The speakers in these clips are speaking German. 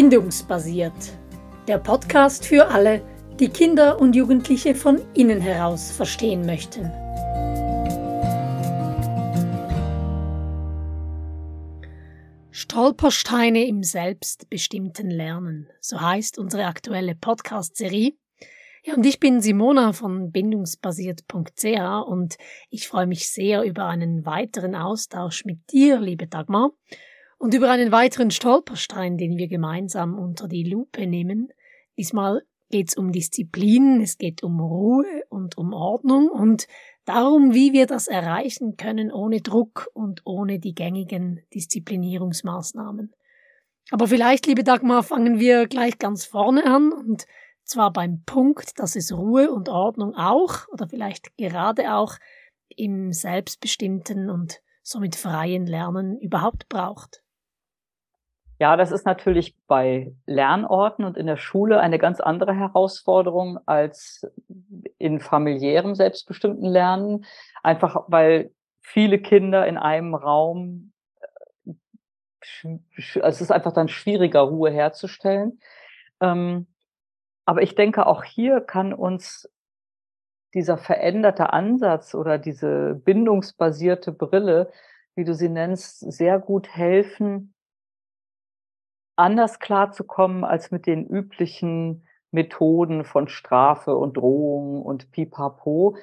Bindungsbasiert. Der Podcast für alle, die Kinder und Jugendliche von innen heraus verstehen möchten. Stolpersteine im selbstbestimmten Lernen, so heißt unsere aktuelle Podcast-Serie. Ja, und ich bin Simona von bindungsbasiert.ch und ich freue mich sehr über einen weiteren Austausch mit dir, liebe Dagmar, und über einen weiteren Stolperstein, den wir gemeinsam unter die Lupe nehmen. Diesmal geht es um Disziplin, es geht um Ruhe und um Ordnung und darum, wie wir das erreichen können ohne Druck und ohne die gängigen Disziplinierungsmaßnahmen. Aber vielleicht, liebe Dagmar, fangen wir gleich ganz vorne an und zwar beim Punkt, dass es Ruhe und Ordnung auch oder vielleicht gerade auch im selbstbestimmten und somit freien Lernen überhaupt braucht. Ja, das ist natürlich bei Lernorten und in der Schule eine ganz andere Herausforderung als in familiärem selbstbestimmten Lernen. Einfach weil viele Kinder in einem Raum, äh, es ist einfach dann schwieriger, Ruhe herzustellen. Ähm, aber ich denke, auch hier kann uns dieser veränderte Ansatz oder diese bindungsbasierte Brille, wie du sie nennst, sehr gut helfen, anders klarzukommen als mit den üblichen Methoden von Strafe und Drohung und Pipapo,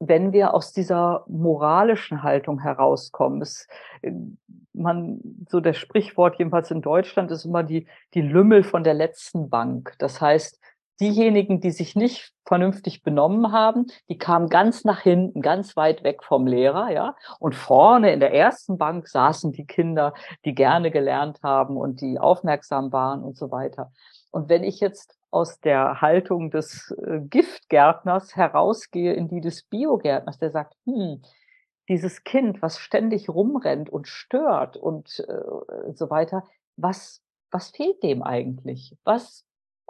wenn wir aus dieser moralischen Haltung herauskommen. Es, äh, man, so das Sprichwort jedenfalls in Deutschland ist immer die, die Lümmel von der letzten Bank. Das heißt, diejenigen, die sich nicht vernünftig benommen haben, die kamen ganz nach hinten, ganz weit weg vom Lehrer, ja. Und vorne in der ersten Bank saßen die Kinder, die gerne gelernt haben und die aufmerksam waren und so weiter. Und wenn ich jetzt aus der Haltung des äh, Giftgärtners herausgehe in die des Biogärtners, der sagt, hm, dieses Kind, was ständig rumrennt und stört und äh, so weiter, was, was fehlt dem eigentlich? Was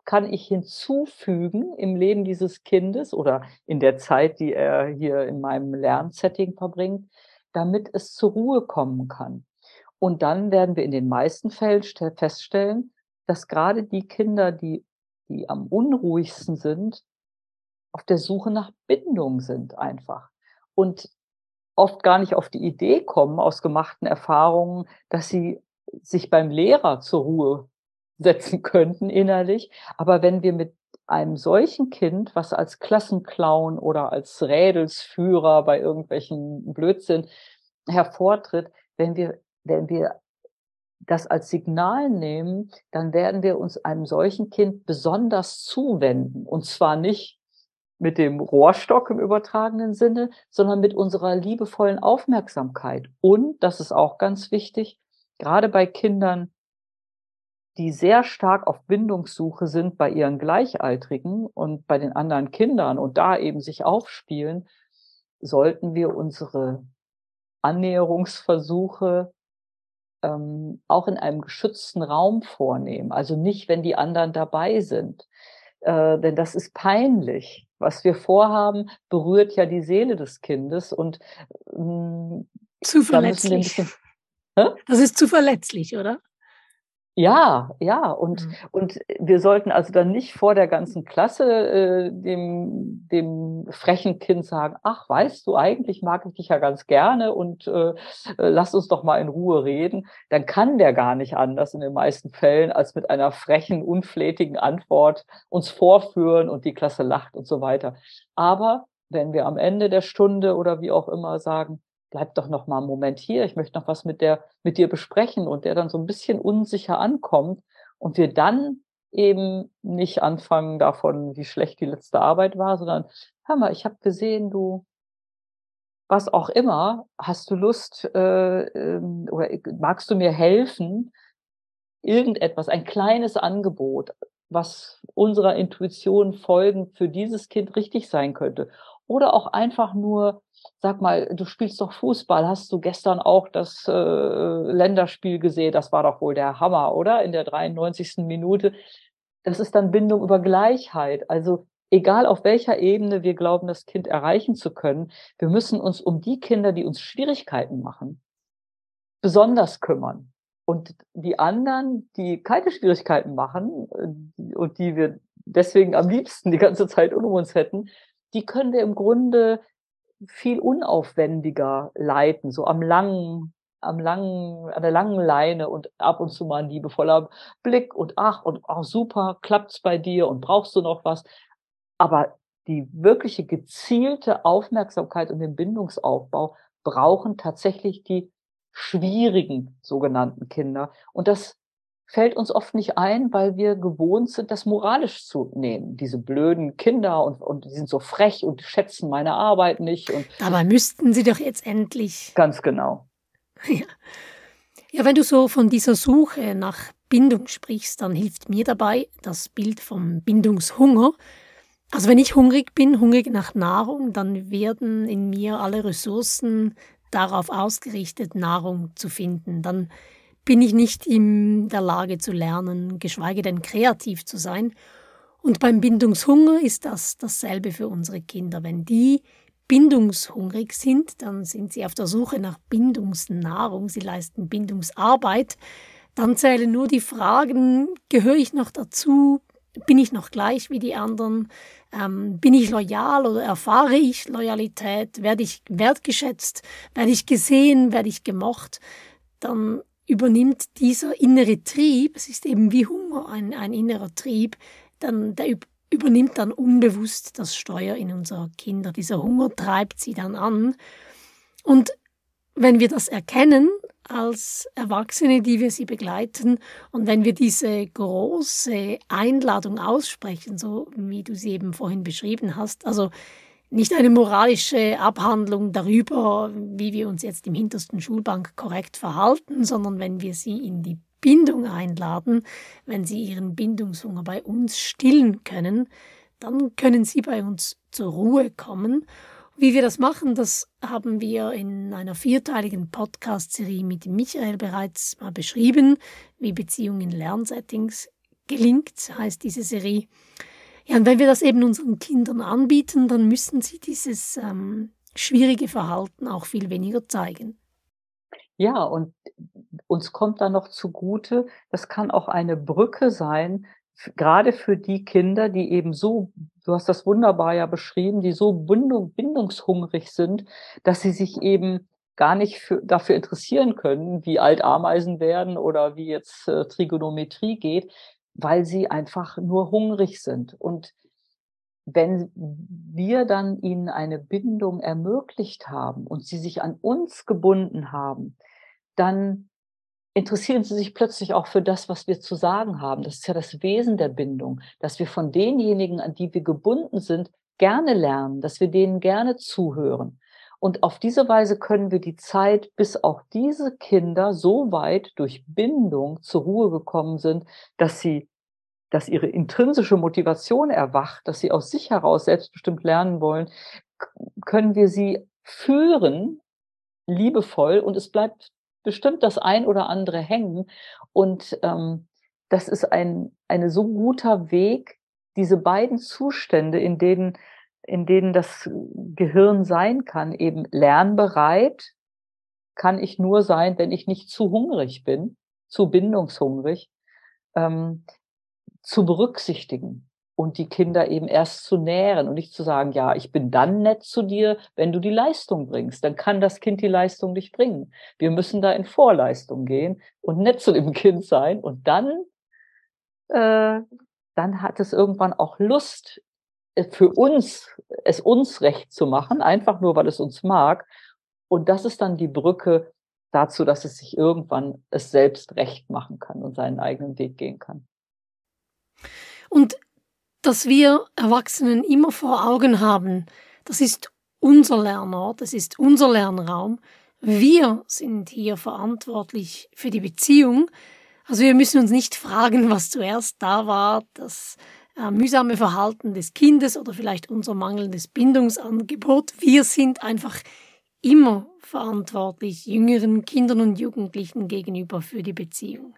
kann ich hinzufügen im Leben dieses Kindes oder in der Zeit, die er hier in meinem Lernsetting verbringt, damit es zur Ruhe kommen kann. Und dann werden wir in den meisten Fällen feststellen, dass gerade die Kinder, die, die am unruhigsten sind, auf der Suche nach Bindung sind einfach. Und oft gar nicht auf die Idee kommen aus gemachten Erfahrungen, dass sie sich beim Lehrer zur Ruhe setzen könnten innerlich. Aber wenn wir mit einem solchen Kind, was als Klassenclown oder als Rädelsführer bei irgendwelchen Blödsinn hervortritt, wenn wir, wenn wir das als Signal nehmen, dann werden wir uns einem solchen Kind besonders zuwenden. Und zwar nicht mit dem Rohrstock im übertragenen Sinne, sondern mit unserer liebevollen Aufmerksamkeit. Und, das ist auch ganz wichtig, gerade bei Kindern, die sehr stark auf Bindungssuche sind bei ihren Gleichaltrigen und bei den anderen Kindern und da eben sich aufspielen, sollten wir unsere Annäherungsversuche ähm, auch in einem geschützten Raum vornehmen. Also nicht, wenn die anderen dabei sind. Äh, denn das ist peinlich. Was wir vorhaben, berührt ja die Seele des Kindes und ähm, zu verletzlich. Bisschen, das ist zu verletzlich, oder? Ja, ja, und, mhm. und wir sollten also dann nicht vor der ganzen Klasse äh, dem, dem frechen Kind sagen, ach, weißt du, eigentlich mag ich dich ja ganz gerne und äh, lass uns doch mal in Ruhe reden. Dann kann der gar nicht anders in den meisten Fällen, als mit einer frechen, unflätigen Antwort uns vorführen und die Klasse lacht und so weiter. Aber wenn wir am Ende der Stunde oder wie auch immer sagen, bleib doch noch mal einen Moment hier, ich möchte noch was mit der, mit dir besprechen und der dann so ein bisschen unsicher ankommt und wir dann eben nicht anfangen davon, wie schlecht die letzte Arbeit war, sondern hör mal, ich habe gesehen, du was auch immer, hast du Lust äh, ähm, oder magst du mir helfen, irgendetwas, ein kleines Angebot, was unserer Intuition folgend für dieses Kind richtig sein könnte. Oder auch einfach nur, sag mal, du spielst doch Fußball, hast du gestern auch das äh, Länderspiel gesehen? Das war doch wohl der Hammer, oder? In der 93. Minute. Das ist dann Bindung über Gleichheit. Also egal auf welcher Ebene wir glauben, das Kind erreichen zu können, wir müssen uns um die Kinder, die uns Schwierigkeiten machen, besonders kümmern. Und die anderen, die keine Schwierigkeiten machen äh, und die wir deswegen am liebsten die ganze Zeit um uns hätten, die können wir im Grunde viel unaufwendiger leiten, so am langen, am langen, an der langen Leine und ab und zu mal ein liebevoller Blick und ach und ach super, klappt's bei dir und brauchst du noch was? Aber die wirkliche gezielte Aufmerksamkeit und den Bindungsaufbau brauchen tatsächlich die schwierigen sogenannten Kinder. Und das fällt uns oft nicht ein, weil wir gewohnt sind, das moralisch zu nehmen. Diese blöden Kinder und, und die sind so frech und schätzen meine Arbeit nicht. Und Dabei müssten sie doch jetzt endlich. Ganz genau. Ja. ja, wenn du so von dieser Suche nach Bindung sprichst, dann hilft mir dabei das Bild vom Bindungshunger. Also wenn ich hungrig bin, hungrig nach Nahrung, dann werden in mir alle Ressourcen darauf ausgerichtet, Nahrung zu finden. Dann bin ich nicht in der Lage zu lernen, geschweige denn kreativ zu sein. Und beim Bindungshunger ist das dasselbe für unsere Kinder. Wenn die bindungshungrig sind, dann sind sie auf der Suche nach Bindungsnahrung, sie leisten Bindungsarbeit. Dann zählen nur die Fragen, gehöre ich noch dazu, bin ich noch gleich wie die anderen? Ähm, bin ich loyal oder erfahre ich Loyalität? Werde ich wertgeschätzt? Werde ich gesehen? Werde ich gemocht? Dann übernimmt dieser innere Trieb, es ist eben wie Hunger, ein, ein innerer Trieb, dann, der übernimmt dann unbewusst das Steuer in unser Kinder. Dieser Hunger treibt sie dann an. Und wenn wir das erkennen, als Erwachsene, die wir sie begleiten. Und wenn wir diese große Einladung aussprechen, so wie du sie eben vorhin beschrieben hast, also nicht eine moralische Abhandlung darüber, wie wir uns jetzt im hintersten Schulbank korrekt verhalten, sondern wenn wir sie in die Bindung einladen, wenn sie ihren Bindungshunger bei uns stillen können, dann können sie bei uns zur Ruhe kommen wie wir das machen, das haben wir in einer vierteiligen Podcast-Serie mit Michael bereits mal beschrieben, wie Beziehung in Lernsettings gelingt, heißt diese Serie. Ja, und wenn wir das eben unseren Kindern anbieten, dann müssen sie dieses ähm, schwierige Verhalten auch viel weniger zeigen. Ja, und uns kommt da noch zugute, das kann auch eine Brücke sein gerade für die Kinder, die eben so, du hast das wunderbar ja beschrieben, die so bindung, bindungshungrig sind, dass sie sich eben gar nicht für, dafür interessieren können, wie alt Ameisen werden oder wie jetzt äh, Trigonometrie geht, weil sie einfach nur hungrig sind. Und wenn wir dann ihnen eine Bindung ermöglicht haben und sie sich an uns gebunden haben, dann interessieren sie sich plötzlich auch für das, was wir zu sagen haben. Das ist ja das Wesen der Bindung, dass wir von denjenigen, an die wir gebunden sind, gerne lernen, dass wir denen gerne zuhören. Und auf diese Weise können wir die Zeit, bis auch diese Kinder so weit durch Bindung zur Ruhe gekommen sind, dass sie, dass ihre intrinsische Motivation erwacht, dass sie aus sich heraus selbstbestimmt lernen wollen, können wir sie führen, liebevoll, und es bleibt bestimmt das ein oder andere hängen. Und ähm, das ist ein eine so guter Weg, diese beiden Zustände, in denen, in denen das Gehirn sein kann, eben lernbereit kann ich nur sein, wenn ich nicht zu hungrig bin, zu bindungshungrig, ähm, zu berücksichtigen und die Kinder eben erst zu nähren und nicht zu sagen, ja, ich bin dann nett zu dir, wenn du die Leistung bringst. Dann kann das Kind die Leistung nicht bringen. Wir müssen da in Vorleistung gehen und nett zu dem Kind sein und dann, äh, dann hat es irgendwann auch Lust, für uns, es uns recht zu machen, einfach nur, weil es uns mag. Und das ist dann die Brücke dazu, dass es sich irgendwann es selbst recht machen kann und seinen eigenen Weg gehen kann. Und dass wir Erwachsenen immer vor Augen haben, das ist unser Lernort, das ist unser Lernraum. Wir sind hier verantwortlich für die Beziehung. Also wir müssen uns nicht fragen, was zuerst da war, das äh, mühsame Verhalten des Kindes oder vielleicht unser mangelndes Bindungsangebot. Wir sind einfach immer verantwortlich jüngeren Kindern und Jugendlichen gegenüber für die Beziehung.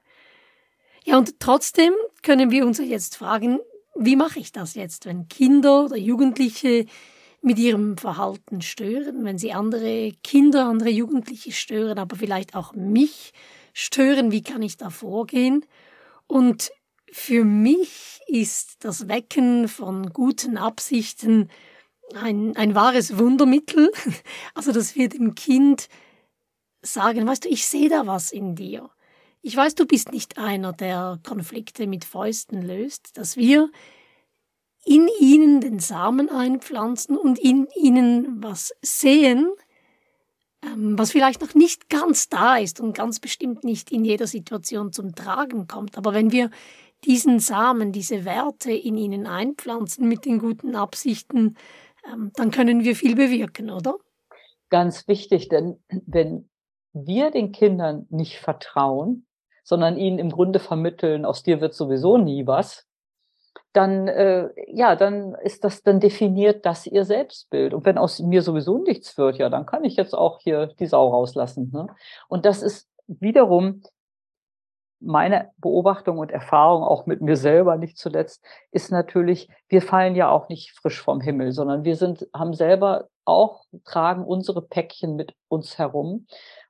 Ja, und trotzdem können wir uns jetzt fragen, wie mache ich das jetzt, wenn Kinder oder Jugendliche mit ihrem Verhalten stören, wenn sie andere Kinder, andere Jugendliche stören, aber vielleicht auch mich stören, wie kann ich da vorgehen? Und für mich ist das Wecken von guten Absichten ein, ein wahres Wundermittel. Also, dass wir dem Kind sagen, weißt du, ich sehe da was in dir. Ich weiß, du bist nicht einer, der Konflikte mit Fäusten löst, dass wir in ihnen den Samen einpflanzen und in ihnen was sehen, ähm, was vielleicht noch nicht ganz da ist und ganz bestimmt nicht in jeder Situation zum Tragen kommt. Aber wenn wir diesen Samen, diese Werte in ihnen einpflanzen mit den guten Absichten, ähm, dann können wir viel bewirken, oder? Ganz wichtig, denn wenn wir den Kindern nicht vertrauen, sondern ihnen im Grunde vermitteln, aus dir wird sowieso nie was, dann äh, ja, dann ist das, dann definiert das ihr Selbstbild. Und wenn aus mir sowieso nichts wird, ja, dann kann ich jetzt auch hier die Sau rauslassen. Ne? Und das ist wiederum meine Beobachtung und Erfahrung auch mit mir selber nicht zuletzt ist natürlich, wir fallen ja auch nicht frisch vom Himmel, sondern wir sind, haben selber auch, tragen unsere Päckchen mit uns herum.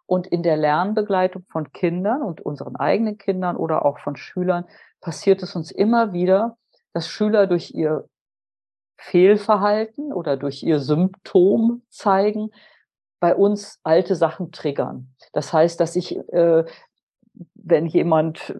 Und in der Lernbegleitung von Kindern und unseren eigenen Kindern oder auch von Schülern passiert es uns immer wieder, dass Schüler durch ihr Fehlverhalten oder durch ihr Symptom zeigen, bei uns alte Sachen triggern. Das heißt, dass ich äh, wenn jemand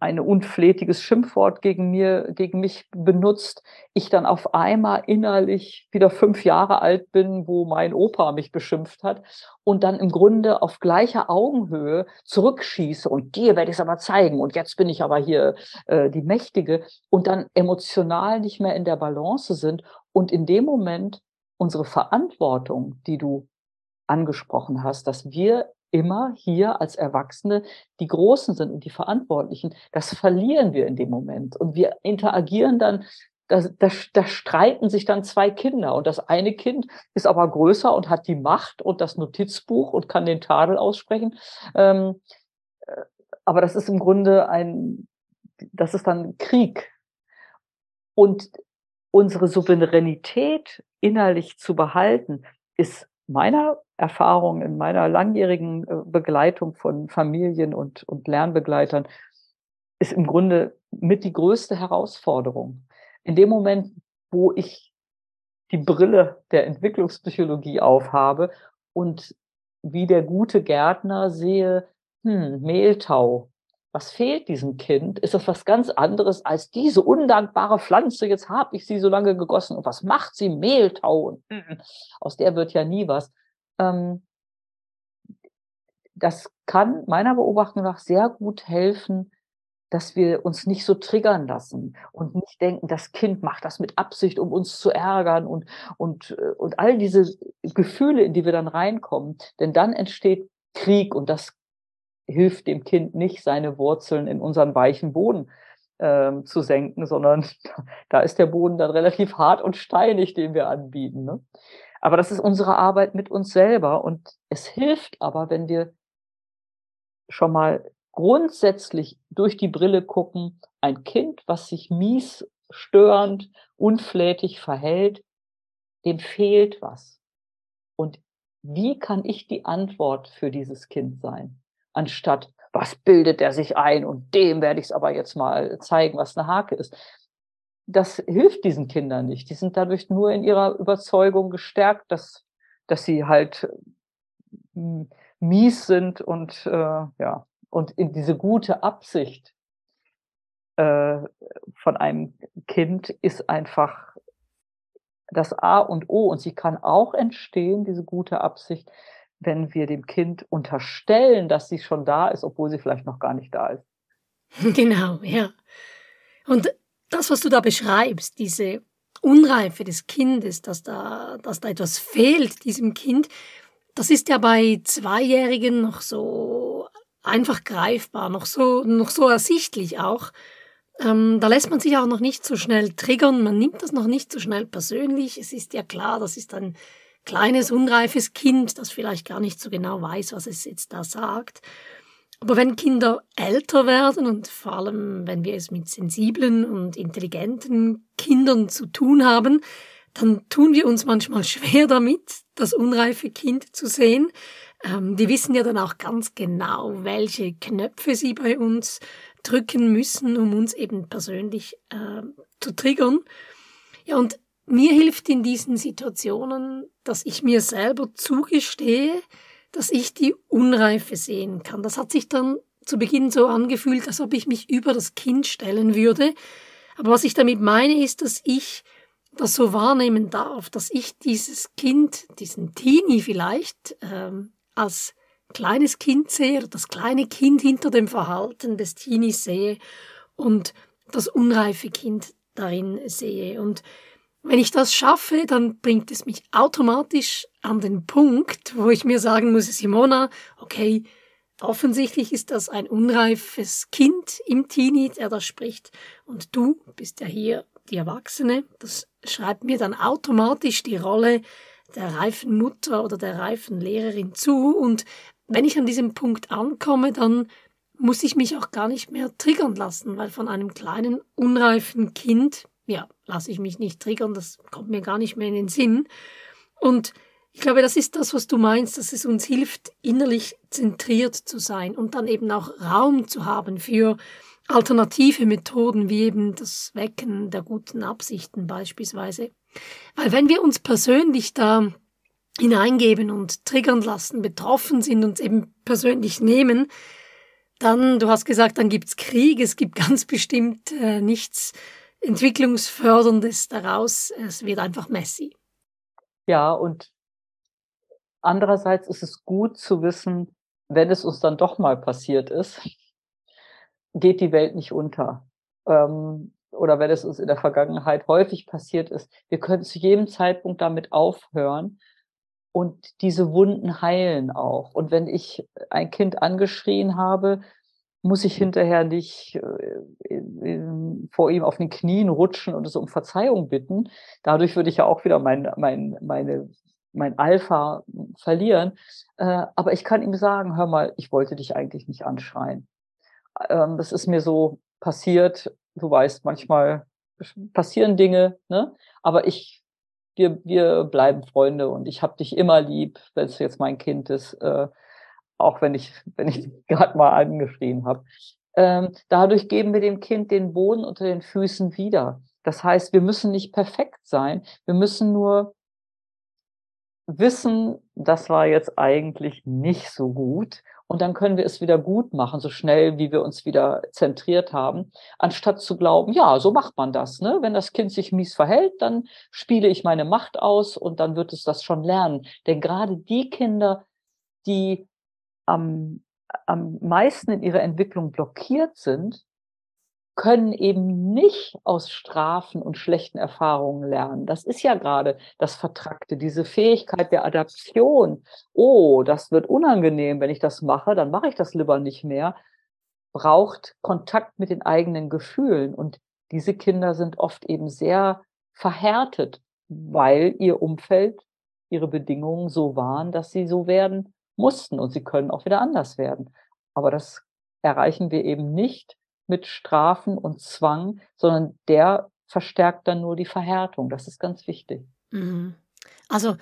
ein unflätiges Schimpfwort gegen mir, gegen mich benutzt, ich dann auf einmal innerlich wieder fünf Jahre alt bin, wo mein Opa mich beschimpft hat und dann im Grunde auf gleicher Augenhöhe zurückschieße und dir werde ich es aber zeigen und jetzt bin ich aber hier äh, die Mächtige und dann emotional nicht mehr in der Balance sind und in dem Moment unsere Verantwortung, die du angesprochen hast, dass wir immer hier als Erwachsene die Großen sind und die Verantwortlichen. Das verlieren wir in dem Moment. Und wir interagieren dann, da, da, da streiten sich dann zwei Kinder. Und das eine Kind ist aber größer und hat die Macht und das Notizbuch und kann den Tadel aussprechen. Ähm, äh, aber das ist im Grunde ein, das ist dann Krieg. Und unsere Souveränität innerlich zu behalten, ist meiner Erfahrung, in meiner langjährigen äh, Begleitung von Familien und, und Lernbegleitern, ist im Grunde mit die größte Herausforderung. In dem Moment, wo ich die Brille der Entwicklungspsychologie aufhabe und wie der gute Gärtner sehe, hm, Mehltau, was fehlt diesem Kind? Ist das was ganz anderes als diese undankbare Pflanze? Jetzt habe ich sie so lange gegossen. Und was macht sie? Mehltau. Und aus der wird ja nie was. Ähm, das kann meiner Beobachtung nach sehr gut helfen, dass wir uns nicht so triggern lassen und nicht denken, das Kind macht das mit Absicht, um uns zu ärgern und, und, äh, und all diese Gefühle, in die wir dann reinkommen. Denn dann entsteht Krieg und das hilft dem Kind nicht, seine Wurzeln in unseren weichen Boden ähm, zu senken, sondern da ist der Boden dann relativ hart und steinig, den wir anbieten. Ne? Aber das ist unsere Arbeit mit uns selber und es hilft aber, wenn wir schon mal grundsätzlich durch die Brille gucken, ein Kind, was sich mies, störend, unflätig verhält, dem fehlt was. Und wie kann ich die Antwort für dieses Kind sein? Anstatt was bildet er sich ein und dem werde ich es aber jetzt mal zeigen, was eine Hake ist. Das hilft diesen Kindern nicht. Die sind dadurch nur in ihrer Überzeugung gestärkt, dass, dass sie halt hm, mies sind und äh, ja und in diese gute Absicht äh, von einem Kind ist einfach das A und O und sie kann auch entstehen, diese gute Absicht, wenn wir dem Kind unterstellen, dass sie schon da ist, obwohl sie vielleicht noch gar nicht da ist. Genau, ja. Und das, was du da beschreibst, diese Unreife des Kindes, dass da, dass da etwas fehlt diesem Kind, das ist ja bei Zweijährigen noch so einfach greifbar, noch so, noch so ersichtlich auch. Ähm, da lässt man sich auch noch nicht so schnell triggern, man nimmt das noch nicht so schnell persönlich. Es ist ja klar, das ist ein kleines, unreifes Kind, das vielleicht gar nicht so genau weiß, was es jetzt da sagt. Aber wenn Kinder älter werden und vor allem, wenn wir es mit sensiblen und intelligenten Kindern zu tun haben, dann tun wir uns manchmal schwer damit, das unreife Kind zu sehen. Ähm, die wissen ja dann auch ganz genau, welche Knöpfe sie bei uns drücken müssen, um uns eben persönlich äh, zu triggern. Ja, und mir hilft in diesen Situationen, dass ich mir selber zugestehe, dass ich die Unreife sehen kann. Das hat sich dann zu Beginn so angefühlt, als ob ich mich über das Kind stellen würde. Aber was ich damit meine, ist, dass ich das so wahrnehmen darf, dass ich dieses Kind, diesen Teenie vielleicht, ähm, als kleines Kind sehe oder das kleine Kind hinter dem Verhalten des Teenies sehe und das unreife Kind darin sehe. Und wenn ich das schaffe, dann bringt es mich automatisch an den Punkt, wo ich mir sagen muss, Simona, okay, offensichtlich ist das ein unreifes Kind im Teenie, der da spricht, und du bist ja hier die Erwachsene. Das schreibt mir dann automatisch die Rolle der reifen Mutter oder der reifen Lehrerin zu. Und wenn ich an diesem Punkt ankomme, dann muss ich mich auch gar nicht mehr triggern lassen, weil von einem kleinen, unreifen Kind ja, lasse ich mich nicht triggern, das kommt mir gar nicht mehr in den Sinn. Und ich glaube, das ist das, was du meinst, dass es uns hilft, innerlich zentriert zu sein und dann eben auch Raum zu haben für alternative Methoden, wie eben das Wecken der guten Absichten beispielsweise. Weil wenn wir uns persönlich da hineingeben und triggern lassen, betroffen sind, und eben persönlich nehmen, dann, du hast gesagt, dann gibt's Krieg, es gibt ganz bestimmt äh, nichts Entwicklungsförderndes daraus. Es wird einfach messy. Ja, und andererseits ist es gut zu wissen, wenn es uns dann doch mal passiert ist, geht die Welt nicht unter. Ähm, oder wenn es uns in der Vergangenheit häufig passiert ist, wir können zu jedem Zeitpunkt damit aufhören und diese Wunden heilen auch. Und wenn ich ein Kind angeschrien habe, muss ich hinterher nicht äh, vor ihm auf den Knien rutschen und es um Verzeihung bitten. Dadurch würde ich ja auch wieder mein, mein, meine, mein Alpha verlieren. Äh, aber ich kann ihm sagen, hör mal, ich wollte dich eigentlich nicht anschreien. Ähm, das ist mir so passiert. Du weißt, manchmal passieren Dinge, ne? aber ich, wir, wir bleiben Freunde und ich habe dich immer lieb, wenn es jetzt mein Kind ist. Äh, auch wenn ich, wenn ich gerade mal angeschrien habe. Ähm, dadurch geben wir dem Kind den Boden unter den Füßen wieder. Das heißt, wir müssen nicht perfekt sein. Wir müssen nur wissen, das war jetzt eigentlich nicht so gut. Und dann können wir es wieder gut machen, so schnell, wie wir uns wieder zentriert haben, anstatt zu glauben, ja, so macht man das. Ne? Wenn das Kind sich mies verhält, dann spiele ich meine Macht aus und dann wird es das schon lernen. Denn gerade die Kinder, die am, am meisten in ihrer Entwicklung blockiert sind, können eben nicht aus Strafen und schlechten Erfahrungen lernen. Das ist ja gerade das Vertrackte, diese Fähigkeit der Adaption. Oh, das wird unangenehm, wenn ich das mache, dann mache ich das lieber nicht mehr. Braucht Kontakt mit den eigenen Gefühlen. Und diese Kinder sind oft eben sehr verhärtet, weil ihr Umfeld, ihre Bedingungen so waren, dass sie so werden mussten und sie können auch wieder anders werden. Aber das erreichen wir eben nicht mit Strafen und Zwang, sondern der verstärkt dann nur die Verhärtung. Das ist ganz wichtig. Mhm. Also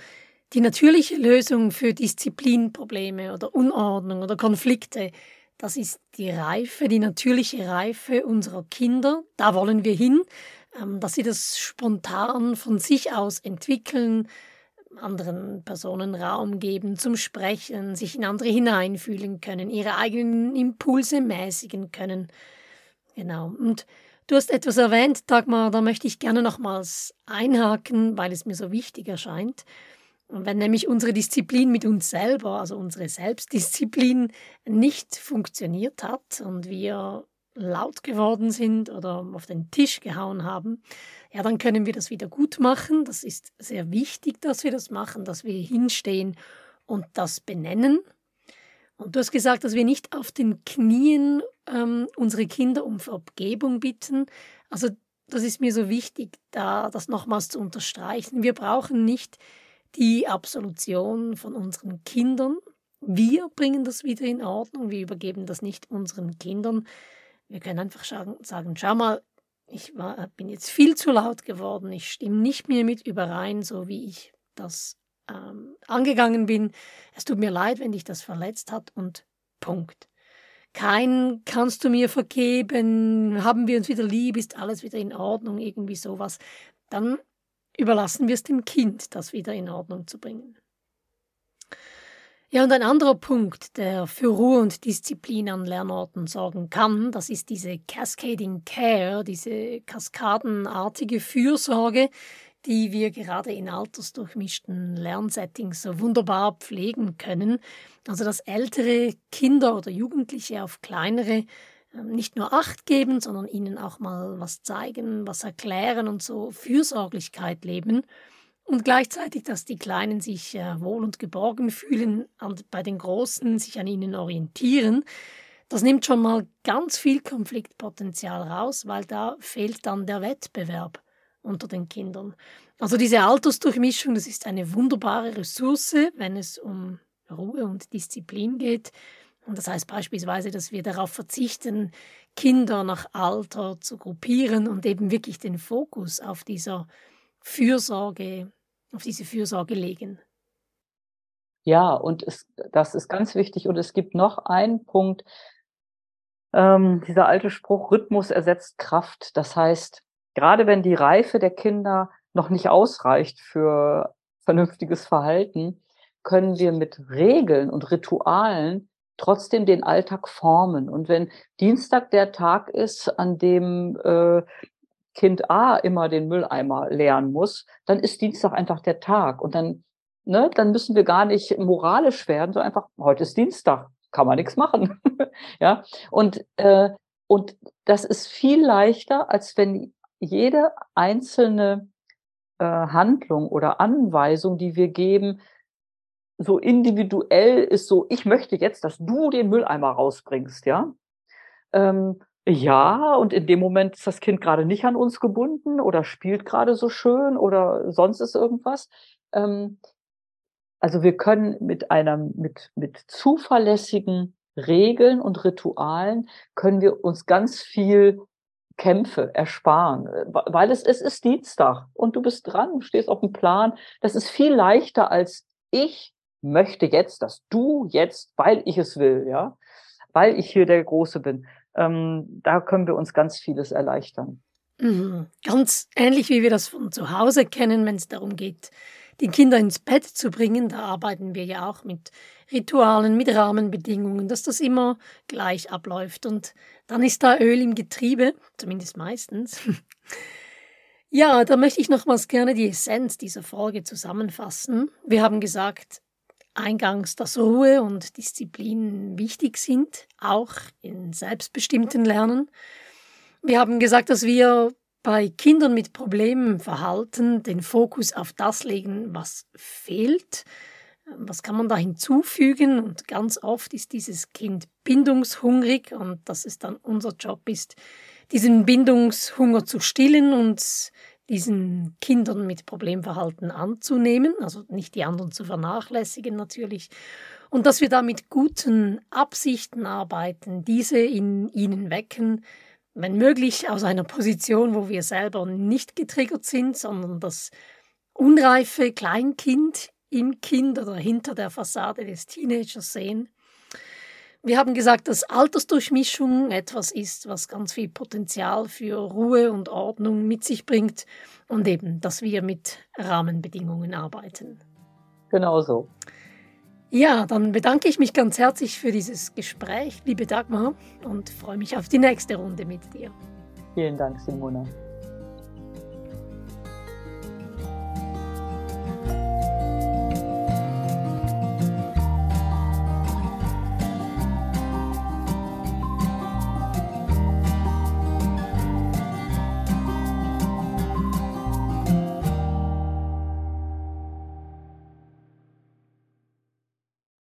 die natürliche Lösung für Disziplinprobleme oder Unordnung oder Konflikte, das ist die Reife, die natürliche Reife unserer Kinder. Da wollen wir hin, ähm, dass sie das spontan von sich aus entwickeln, anderen Personen Raum geben zum Sprechen, sich in andere hineinfühlen können, ihre eigenen Impulse mäßigen können. Genau. Und du hast etwas erwähnt, Dagmar, da möchte ich gerne nochmals einhaken, weil es mir so wichtig erscheint. Und wenn nämlich unsere Disziplin mit uns selber, also unsere Selbstdisziplin, nicht funktioniert hat und wir laut geworden sind oder auf den Tisch gehauen haben, ja, dann können wir das wieder gut machen. Das ist sehr wichtig, dass wir das machen, dass wir hinstehen und das benennen. Und du hast gesagt, dass wir nicht auf den Knien ähm, unsere Kinder um Vergebung bitten. Also das ist mir so wichtig, da das nochmals zu unterstreichen. Wir brauchen nicht die Absolution von unseren Kindern. Wir bringen das wieder in Ordnung. Wir übergeben das nicht unseren Kindern, wir können einfach sagen, schau mal, ich war, bin jetzt viel zu laut geworden, ich stimme nicht mehr mit überein, so wie ich das ähm, angegangen bin. Es tut mir leid, wenn dich das verletzt hat und Punkt. Kein kannst du mir vergeben, haben wir uns wieder lieb, ist alles wieder in Ordnung, irgendwie sowas. Dann überlassen wir es dem Kind, das wieder in Ordnung zu bringen. Ja, und ein anderer Punkt, der für Ruhe und Disziplin an Lernorten sorgen kann, das ist diese Cascading Care, diese kaskadenartige Fürsorge, die wir gerade in altersdurchmischten Lernsettings so wunderbar pflegen können. Also dass ältere Kinder oder Jugendliche auf kleinere ähm, nicht nur Acht geben, sondern ihnen auch mal was zeigen, was erklären und so Fürsorglichkeit leben. Und gleichzeitig, dass die Kleinen sich äh, wohl und geborgen fühlen und bei den Großen sich an ihnen orientieren, das nimmt schon mal ganz viel Konfliktpotenzial raus, weil da fehlt dann der Wettbewerb unter den Kindern. Also diese Altersdurchmischung, das ist eine wunderbare Ressource, wenn es um Ruhe und Disziplin geht. Und das heißt beispielsweise, dass wir darauf verzichten, Kinder nach Alter zu gruppieren und eben wirklich den Fokus auf dieser Fürsorge, auf diese Fürsorge legen. Ja, und es, das ist ganz wichtig. Und es gibt noch einen Punkt, ähm, dieser alte Spruch, Rhythmus ersetzt Kraft. Das heißt, gerade wenn die Reife der Kinder noch nicht ausreicht für vernünftiges Verhalten, können wir mit Regeln und Ritualen trotzdem den Alltag formen. Und wenn Dienstag der Tag ist, an dem äh, Kind A immer den Mülleimer leeren muss, dann ist Dienstag einfach der Tag. Und dann, ne, dann müssen wir gar nicht moralisch werden, sondern einfach, heute ist Dienstag, kann man nichts machen. ja. Und, äh, und das ist viel leichter, als wenn jede einzelne äh, Handlung oder Anweisung, die wir geben, so individuell ist so, ich möchte jetzt, dass du den Mülleimer rausbringst, ja. Ähm, ja, und in dem Moment ist das Kind gerade nicht an uns gebunden oder spielt gerade so schön oder sonst ist irgendwas. Ähm, also wir können mit einer, mit, mit zuverlässigen Regeln und Ritualen können wir uns ganz viel Kämpfe ersparen, weil es, es ist Dienstag und du bist dran, stehst auf dem Plan. Das ist viel leichter als ich möchte jetzt, dass du jetzt, weil ich es will, ja, weil ich hier der Große bin ähm, da können wir uns ganz vieles erleichtern. Mhm. Ganz ähnlich wie wir das von zu Hause kennen, wenn es darum geht, die Kinder ins Bett zu bringen. Da arbeiten wir ja auch mit Ritualen, mit Rahmenbedingungen, dass das immer gleich abläuft. Und dann ist da Öl im Getriebe, zumindest meistens. ja, da möchte ich nochmals gerne die Essenz dieser Folge zusammenfassen. Wir haben gesagt, eingangs, dass Ruhe und Disziplin wichtig sind, auch in selbstbestimmten Lernen. Wir haben gesagt, dass wir bei Kindern mit Problemverhalten den Fokus auf das legen, was fehlt. Was kann man da hinzufügen? Und ganz oft ist dieses Kind bindungshungrig und dass es dann unser Job ist, diesen Bindungshunger zu stillen und diesen Kindern mit Problemverhalten anzunehmen, also nicht die anderen zu vernachlässigen natürlich, und dass wir da mit guten Absichten arbeiten, diese in ihnen wecken, wenn möglich aus einer Position, wo wir selber nicht getriggert sind, sondern das unreife Kleinkind im Kind oder hinter der Fassade des Teenagers sehen wir haben gesagt, dass Altersdurchmischung etwas ist, was ganz viel Potenzial für Ruhe und Ordnung mit sich bringt und eben, dass wir mit Rahmenbedingungen arbeiten. Genau so. Ja, dann bedanke ich mich ganz herzlich für dieses Gespräch, liebe Dagmar, und freue mich auf die nächste Runde mit dir. Vielen Dank, Simona.